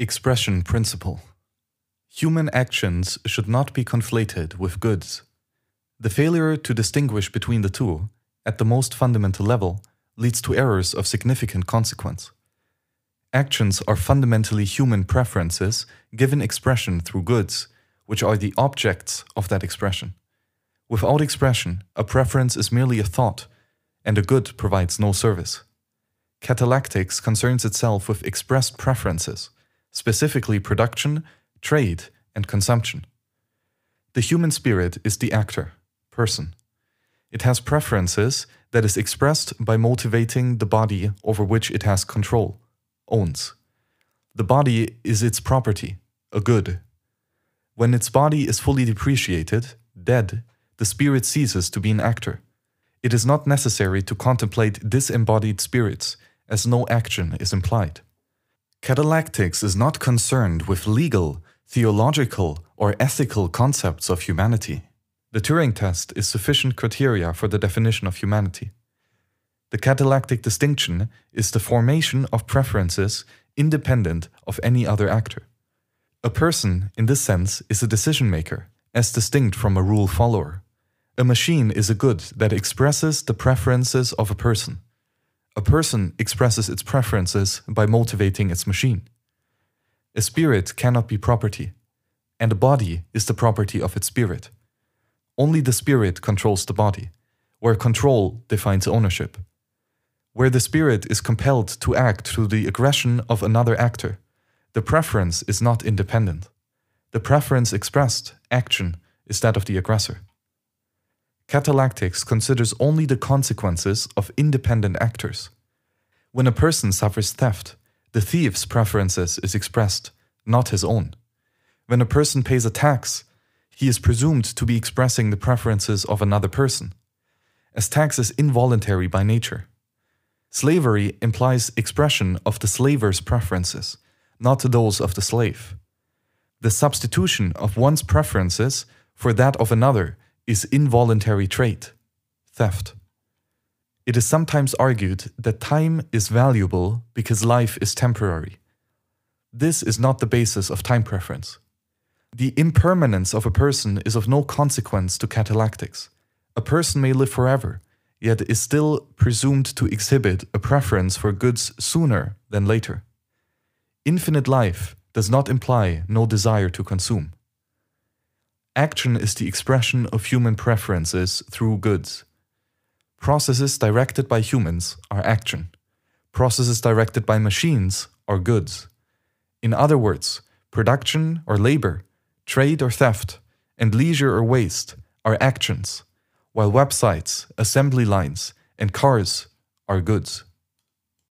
Expression Principle Human actions should not be conflated with goods. The failure to distinguish between the two, at the most fundamental level, leads to errors of significant consequence. Actions are fundamentally human preferences given expression through goods, which are the objects of that expression. Without expression, a preference is merely a thought, and a good provides no service. Catallactics concerns itself with expressed preferences, specifically production, trade, and consumption. The human spirit is the actor, person. It has preferences that is expressed by motivating the body over which it has control, owns. The body is its property, a good. When its body is fully depreciated, dead, the spirit ceases to be an actor. It is not necessary to contemplate disembodied spirits as no action is implied. Catallactics is not concerned with legal, theological, or ethical concepts of humanity. The Turing test is sufficient criteria for the definition of humanity. The catallactic distinction is the formation of preferences independent of any other actor. A person, in this sense, is a decision maker, as distinct from a rule follower. A machine is a good that expresses the preferences of a person. A person expresses its preferences by motivating its machine. A spirit cannot be property, and a body is the property of its spirit. Only the spirit controls the body, where control defines ownership. Where the spirit is compelled to act through the aggression of another actor, the preference is not independent. The preference expressed, action, is that of the aggressor. Catallactics considers only the consequences of independent actors. When a person suffers theft, the thief's preferences is expressed, not his own. When a person pays a tax, he is presumed to be expressing the preferences of another person, as tax is involuntary by nature. Slavery implies expression of the slaver's preferences, not those of the slave. The substitution of one's preferences for that of another is involuntary trait, theft. It is sometimes argued that time is valuable because life is temporary. This is not the basis of time preference. The impermanence of a person is of no consequence to catallactics. A person may live forever, yet is still presumed to exhibit a preference for goods sooner than later. Infinite life does not imply no desire to consume. Action is the expression of human preferences through goods. Processes directed by humans are action. Processes directed by machines are goods. In other words, production or labor, trade or theft, and leisure or waste are actions, while websites, assembly lines, and cars are goods.